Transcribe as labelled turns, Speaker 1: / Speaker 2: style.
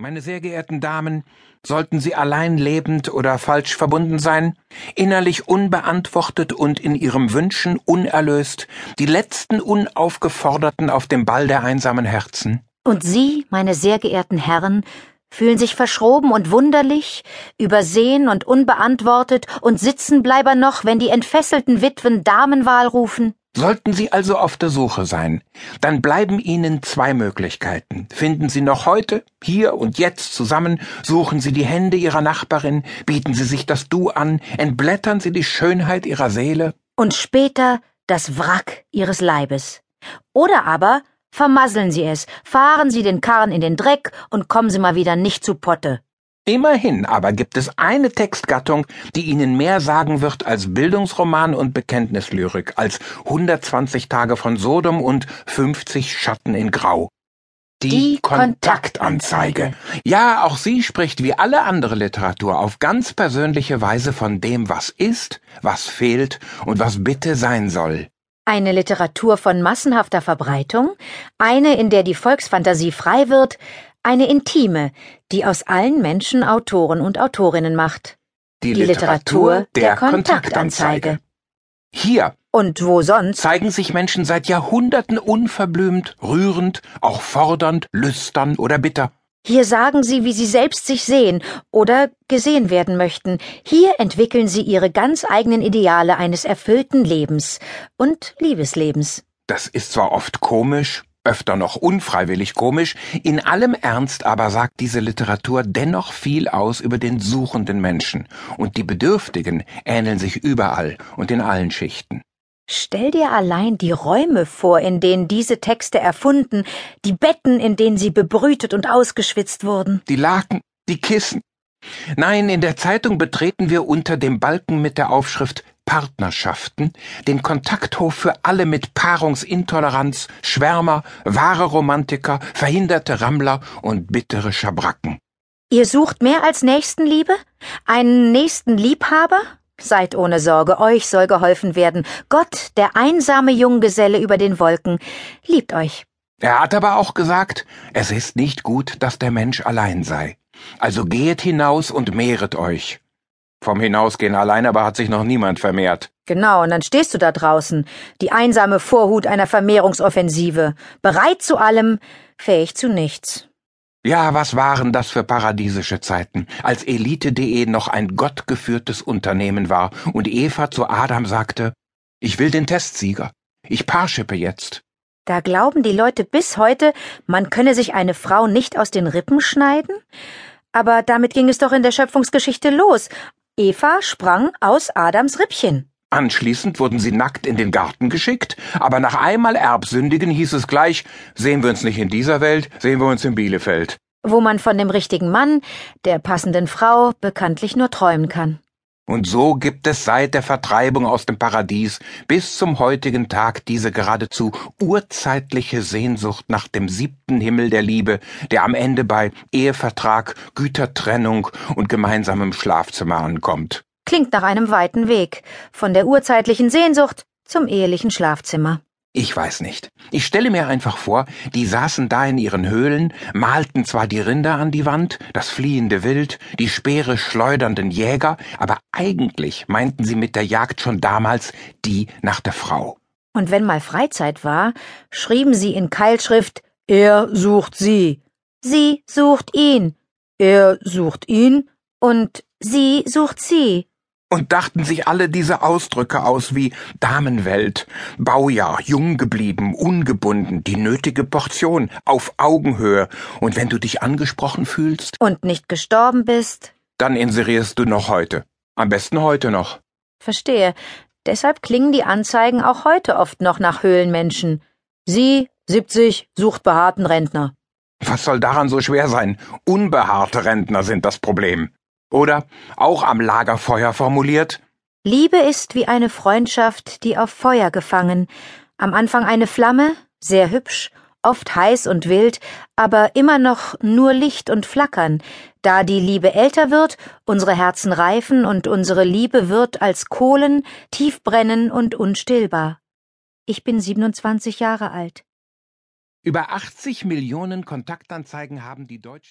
Speaker 1: Meine sehr geehrten Damen, sollten Sie allein lebend oder falsch verbunden sein, innerlich unbeantwortet und in Ihrem Wünschen unerlöst, die letzten Unaufgeforderten auf dem Ball der einsamen Herzen?
Speaker 2: Und Sie, meine sehr geehrten Herren, fühlen sich verschroben und wunderlich, übersehen und unbeantwortet und Sitzenbleiber noch, wenn die entfesselten Witwen Damenwahl rufen?
Speaker 1: Sollten Sie also auf der Suche sein, dann bleiben Ihnen zwei Möglichkeiten. Finden Sie noch heute, hier und jetzt zusammen, suchen Sie die Hände Ihrer Nachbarin, bieten Sie sich das Du an, entblättern Sie die Schönheit Ihrer Seele.
Speaker 2: Und später das Wrack Ihres Leibes. Oder aber vermasseln Sie es, fahren Sie den Karren in den Dreck und kommen Sie mal wieder nicht zu Potte.
Speaker 1: Immerhin aber gibt es eine Textgattung, die Ihnen mehr sagen wird als Bildungsroman und Bekenntnislyrik, als 120 Tage von Sodom und 50 Schatten in Grau.
Speaker 2: Die, die Kontaktanzeige.
Speaker 1: Ja, auch sie spricht wie alle andere Literatur auf ganz persönliche Weise von dem, was ist, was fehlt und was bitte sein soll.
Speaker 2: Eine Literatur von massenhafter Verbreitung, eine, in der die Volksfantasie frei wird, eine intime, die aus allen Menschen Autoren und Autorinnen macht.
Speaker 1: Die, die Literatur, Literatur der, der Kontaktanzeige. Hier.
Speaker 2: Und wo sonst?
Speaker 1: Zeigen sich Menschen seit Jahrhunderten unverblümt, rührend, auch fordernd, lüstern oder bitter.
Speaker 2: Hier sagen sie, wie sie selbst sich sehen oder gesehen werden möchten. Hier entwickeln sie ihre ganz eigenen Ideale eines erfüllten Lebens und Liebeslebens.
Speaker 1: Das ist zwar oft komisch, öfter noch unfreiwillig komisch, in allem Ernst aber sagt diese Literatur dennoch viel aus über den suchenden Menschen, und die Bedürftigen ähneln sich überall und in allen Schichten.
Speaker 2: Stell dir allein die Räume vor, in denen diese Texte erfunden, die Betten, in denen sie bebrütet und ausgeschwitzt wurden.
Speaker 1: Die Laken, die Kissen. Nein, in der Zeitung betreten wir unter dem Balken mit der Aufschrift Partnerschaften, den Kontakthof für alle mit Paarungsintoleranz, Schwärmer, wahre Romantiker, verhinderte Rammler und bittere Schabracken.
Speaker 2: Ihr sucht mehr als Nächstenliebe? Einen nächsten Liebhaber? Seid ohne Sorge, euch soll geholfen werden. Gott, der einsame Junggeselle über den Wolken, liebt euch.
Speaker 1: Er hat aber auch gesagt, es ist nicht gut, dass der Mensch allein sei. Also gehet hinaus und mehret euch. Vom Hinausgehen allein aber hat sich noch niemand vermehrt.
Speaker 2: Genau, und dann stehst du da draußen, die einsame Vorhut einer Vermehrungsoffensive, bereit zu allem, fähig zu nichts.
Speaker 1: Ja, was waren das für paradiesische Zeiten, als Elite.de noch ein gottgeführtes Unternehmen war und Eva zu Adam sagte, ich will den Testsieger. Ich paarschippe jetzt.
Speaker 2: Da glauben die Leute bis heute, man könne sich eine Frau nicht aus den Rippen schneiden? Aber damit ging es doch in der Schöpfungsgeschichte los, Eva sprang aus Adams Rippchen.
Speaker 1: Anschließend wurden sie nackt in den Garten geschickt, aber nach einmal Erbsündigen hieß es gleich, sehen wir uns nicht in dieser Welt, sehen wir uns in Bielefeld.
Speaker 2: Wo man von dem richtigen Mann, der passenden Frau, bekanntlich nur träumen kann.
Speaker 1: Und so gibt es seit der Vertreibung aus dem Paradies bis zum heutigen Tag diese geradezu urzeitliche Sehnsucht nach dem siebten Himmel der Liebe, der am Ende bei Ehevertrag, Gütertrennung und gemeinsamem Schlafzimmer ankommt.
Speaker 2: Klingt nach einem weiten Weg, von der urzeitlichen Sehnsucht zum ehelichen Schlafzimmer.
Speaker 1: Ich weiß nicht. Ich stelle mir einfach vor, die saßen da in ihren Höhlen, malten zwar die Rinder an die Wand, das fliehende Wild, die Speere schleudernden Jäger, aber eigentlich meinten sie mit der Jagd schon damals die nach der Frau.
Speaker 2: Und wenn mal Freizeit war, schrieben sie in Keilschrift Er sucht sie, sie sucht ihn, er sucht ihn und sie sucht sie
Speaker 1: und dachten sich alle diese Ausdrücke aus wie Damenwelt, Baujahr, jung geblieben, ungebunden, die nötige Portion, auf Augenhöhe, und wenn du dich angesprochen fühlst
Speaker 2: und nicht gestorben bist,
Speaker 1: dann inserierst du noch heute. Am besten heute noch.
Speaker 2: Verstehe. Deshalb klingen die Anzeigen auch heute oft noch nach Höhlenmenschen. Sie, 70, sucht behaarten Rentner.
Speaker 1: Was soll daran so schwer sein? Unbehaarte Rentner sind das Problem. Oder, auch am Lagerfeuer formuliert,
Speaker 2: Liebe ist wie eine Freundschaft, die auf Feuer gefangen, am Anfang eine Flamme, sehr hübsch, oft heiß und wild, aber immer noch nur Licht und Flackern, da die Liebe älter wird, unsere Herzen reifen und unsere Liebe wird als Kohlen, tief brennen und unstillbar. Ich bin 27 Jahre alt.
Speaker 1: Über 80 Millionen Kontaktanzeigen haben die Deutschen